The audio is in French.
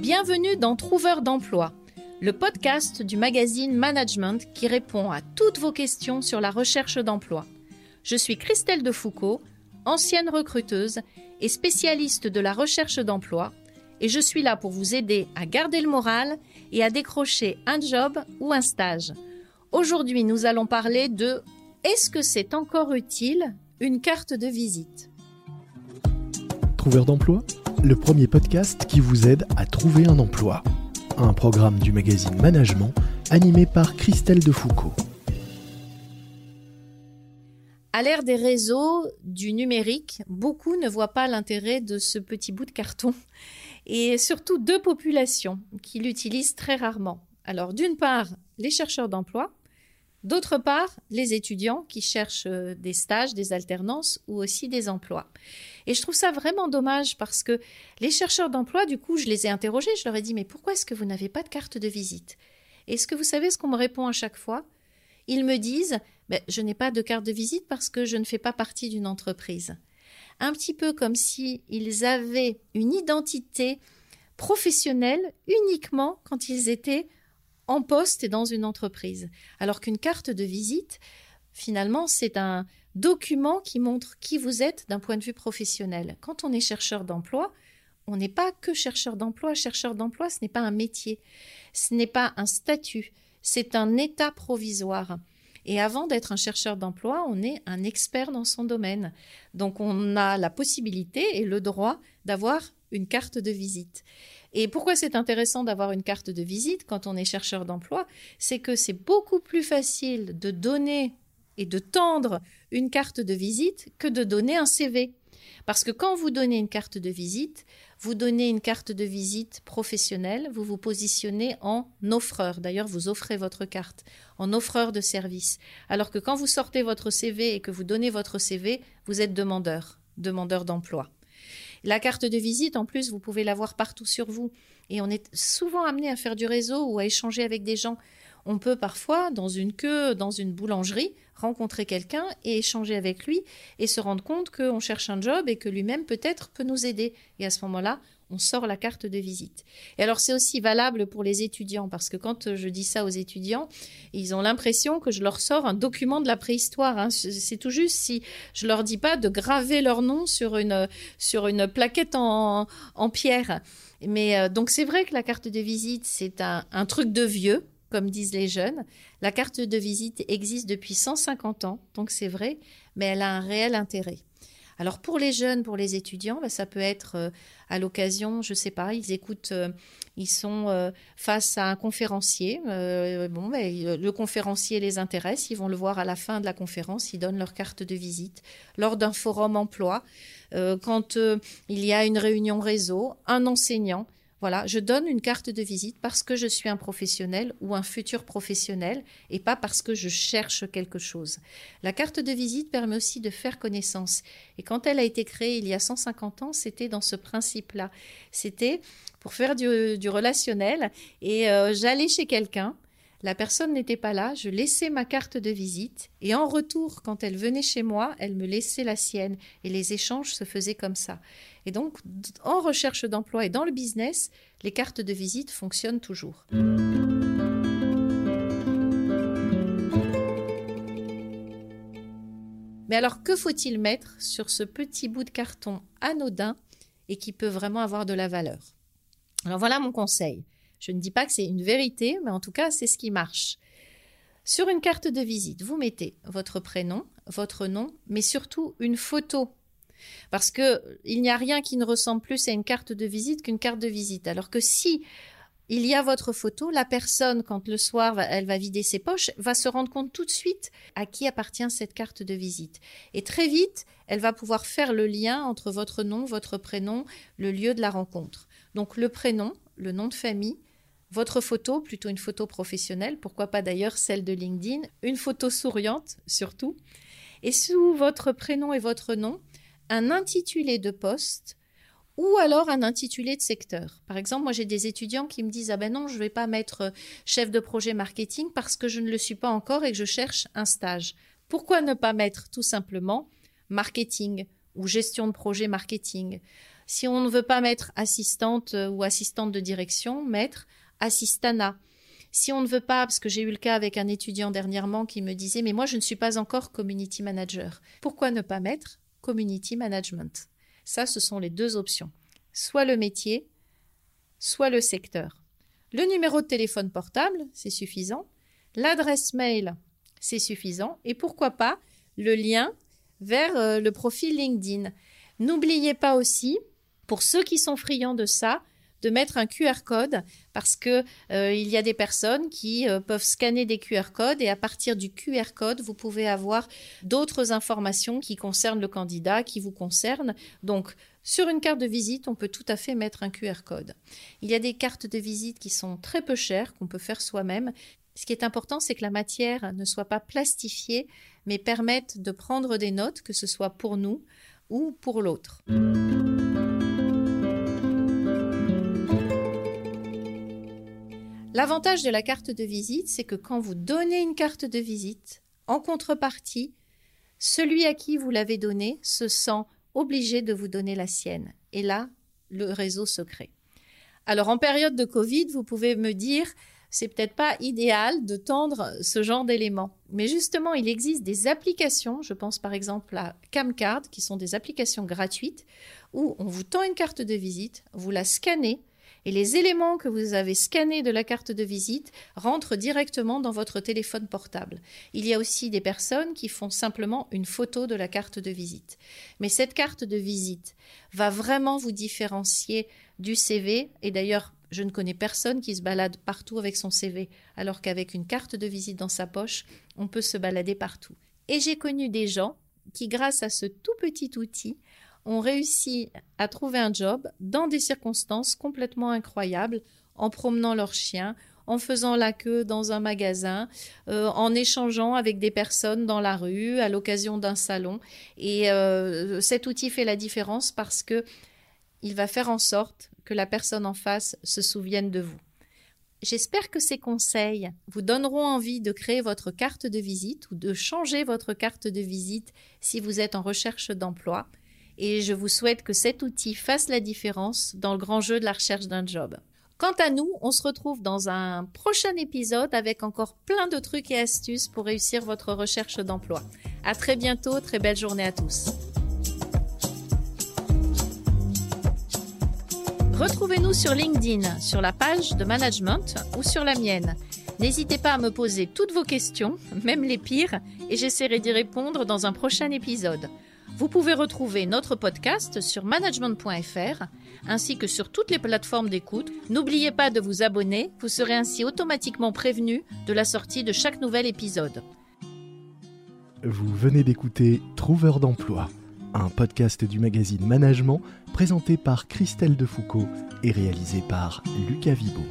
Bienvenue dans Trouveur d'emploi, le podcast du magazine Management qui répond à toutes vos questions sur la recherche d'emploi. Je suis Christelle Defoucault, ancienne recruteuse et spécialiste de la recherche d'emploi, et je suis là pour vous aider à garder le moral et à décrocher un job ou un stage. Aujourd'hui, nous allons parler de est-ce que c'est encore utile? une carte de visite Trouveur d'emploi, le premier podcast qui vous aide à trouver un emploi. Un programme du magazine Management animé par Christelle Defoucault. À l'ère des réseaux, du numérique, beaucoup ne voient pas l'intérêt de ce petit bout de carton et surtout deux populations qui l'utilisent très rarement. Alors d'une part, les chercheurs d'emploi, d'autre part, les étudiants qui cherchent euh, des stages, des alternances ou aussi des emplois. Et je trouve ça vraiment dommage parce que les chercheurs d'emploi, du coup, je les ai interrogés, je leur ai dit mais pourquoi est-ce que vous n'avez pas de carte de visite? Est-ce que vous savez ce qu'on me répond à chaque fois? Ils me disent ben, je n'ai pas de carte de visite parce que je ne fais pas partie d'une entreprise. Un petit peu comme si ils avaient une identité professionnelle uniquement quand ils étaient en poste et dans une entreprise. Alors qu'une carte de visite, finalement, c'est un document qui montre qui vous êtes d'un point de vue professionnel. Quand on est chercheur d'emploi, on n'est pas que chercheur d'emploi. Chercheur d'emploi, ce n'est pas un métier, ce n'est pas un statut, c'est un état provisoire. Et avant d'être un chercheur d'emploi, on est un expert dans son domaine. Donc on a la possibilité et le droit d'avoir une carte de visite. Et pourquoi c'est intéressant d'avoir une carte de visite quand on est chercheur d'emploi C'est que c'est beaucoup plus facile de donner et de tendre une carte de visite que de donner un CV. Parce que quand vous donnez une carte de visite, vous donnez une carte de visite professionnelle, vous vous positionnez en offreur. D'ailleurs, vous offrez votre carte en offreur de service. Alors que quand vous sortez votre CV et que vous donnez votre CV, vous êtes demandeur, demandeur d'emploi. La carte de visite, en plus, vous pouvez l'avoir partout sur vous. Et on est souvent amené à faire du réseau ou à échanger avec des gens. On peut parfois, dans une queue, dans une boulangerie, rencontrer quelqu'un et échanger avec lui et se rendre compte qu'on cherche un job et que lui-même peut-être peut nous aider. Et à ce moment-là, on sort la carte de visite. Et alors c'est aussi valable pour les étudiants parce que quand je dis ça aux étudiants, ils ont l'impression que je leur sors un document de la préhistoire. Hein. C'est tout juste si je leur dis pas de graver leur nom sur une sur une plaquette en, en pierre. Mais euh, donc c'est vrai que la carte de visite c'est un, un truc de vieux comme disent les jeunes. La carte de visite existe depuis 150 ans, donc c'est vrai, mais elle a un réel intérêt. Alors pour les jeunes, pour les étudiants, bah, ça peut être euh, à l'occasion, je sais pas, ils écoutent, euh, ils sont euh, face à un conférencier. bon, le conférencier les intéresse, ils vont le voir à la fin de la conférence, ils donnent leur carte de visite. Lors d'un forum emploi, quand il y a une réunion réseau, un enseignant voilà, je donne une carte de visite parce que je suis un professionnel ou un futur professionnel et pas parce que je cherche quelque chose. La carte de visite permet aussi de faire connaissance. Et quand elle a été créée il y a 150 ans, c'était dans ce principe-là. C'était pour faire du, relationnel et euh, j'allais chez quelqu'un la personne n'était pas là, je laissais ma carte de visite et en retour, quand elle venait chez moi, elle me laissait la sienne et les échanges se faisaient comme ça. Et donc, en recherche d'emploi et dans le business, les cartes de visite fonctionnent toujours. Mais alors, que faut-il mettre sur ce petit bout de carton anodin et qui peut vraiment avoir de la valeur? Alors voilà mon conseil. Je ne dis pas que c'est une vérité, mais en tout cas, c'est ce qui marche. Sur une carte de visite, vous mettez votre prénom, votre nom, mais surtout une photo. Parce que il n'y a rien qui ne ressemble plus à une carte de visite qu'une carte de visite. Alors que si il y a votre photo, la personne, quand le soir elle va vider ses poches, va se rendre compte tout de suite à qui appartient cette carte de visite. Et très vite, elle va pouvoir faire le lien entre votre nom, votre prénom, le lieu de la rencontre. Donc le prénom, le nom de famille, votre photo, plutôt une photo professionnelle, pourquoi pas d'ailleurs celle de LinkedIn, une photo souriante surtout, et sous votre prénom et votre nom, un intitulé de poste ou alors un intitulé de secteur. Par exemple, moi j'ai des étudiants qui me disent ah ben non, je ne vais pas mettre euh, chef de projet marketing parce que je ne le suis pas encore et que je cherche un stage. Pourquoi ne pas mettre tout simplement marketing ou gestion de projet marketing? Si on ne veut pas mettre assistante euh, ou assistante de direction, mettre assistana. Si on ne veut pas, parce que j'ai eu le cas avec un étudiant dernièrement qui me disait, mais moi je ne suis pas encore community manager. Pourquoi ne pas mettre community management? Ça, ce sont les deux options. Soit le métier, soit le secteur. Le numéro de téléphone portable, c'est suffisant. L'adresse mail, c'est suffisant. Et pourquoi pas le lien vers euh, le profil LinkedIn. N'oubliez pas aussi, pour ceux qui sont friands de ça, de mettre un QR code parce que euh, il y a des personnes qui euh, peuvent scanner des QR codes et à partir du QR code, vous pouvez avoir d'autres informations qui concernent le candidat, qui vous concernent. Donc, sur une carte de visite, on peut tout à fait mettre un QR code. Il y a des cartes de visite qui sont très peu chères, qu'on peut faire soi-même. Ce qui est important, c'est que la matière ne soit pas plastifiée, mais permette de prendre des notes, que ce soit pour nous ou pour l'autre. L'avantage de la carte de visite, c'est que quand vous donnez une carte de visite, en contrepartie, celui à qui vous l'avez donnée se sent obligé de vous donner la sienne. Et là, le réseau se crée. Alors en période de Covid, vous pouvez me dire, c'est peut-être pas idéal de tendre ce genre d'éléments. Mais justement, il existe des applications, je pense par exemple à Camcard, qui sont des applications gratuites, où on vous tend une carte de visite, vous la scannez, et les éléments que vous avez scannés de la carte de visite rentrent directement dans votre téléphone portable. Il y a aussi des personnes qui font simplement une photo de la carte de visite. Mais cette carte de visite va vraiment vous différencier du CV et d'ailleurs je ne connais personne qui se balade partout avec son CV, alors qu'avec une carte de visite dans sa poche, on peut se balader partout. Et j'ai connu des gens qui, grâce à ce tout petit outil, ont réussi à trouver un job dans des circonstances complètement incroyables, en promenant leur chien, en faisant la queue dans un magasin, euh, en échangeant avec des personnes dans la rue à l'occasion d'un salon. Et euh, cet outil fait la différence parce que il va faire en sorte que la personne en face se souvienne de vous. J'espère que ces conseils vous donneront envie de créer votre carte de visite ou de changer votre carte de visite si vous êtes en recherche d'emploi et je vous souhaite que cet outil fasse la différence dans le grand jeu de la recherche d'un job. Quant à nous, on se retrouve dans un prochain épisode avec encore plein de trucs et astuces pour réussir votre recherche d'emploi. À très bientôt, très belle journée à tous. Retrouvez-nous sur LinkedIn, sur la page de management ou sur la mienne. N'hésitez pas à me poser toutes vos questions, même les pires, et j'essaierai d'y répondre dans un prochain épisode. Vous pouvez retrouver notre podcast sur management.fr ainsi que sur toutes les plateformes d'écoute. N'oubliez pas de vous abonner, vous serez ainsi automatiquement prévenu de la sortie de chaque nouvel épisode. Vous venez d'écouter Trouveur d'emploi, un podcast du magazine Management présenté par Christelle Defoucault et réalisé par Lucas Vibo.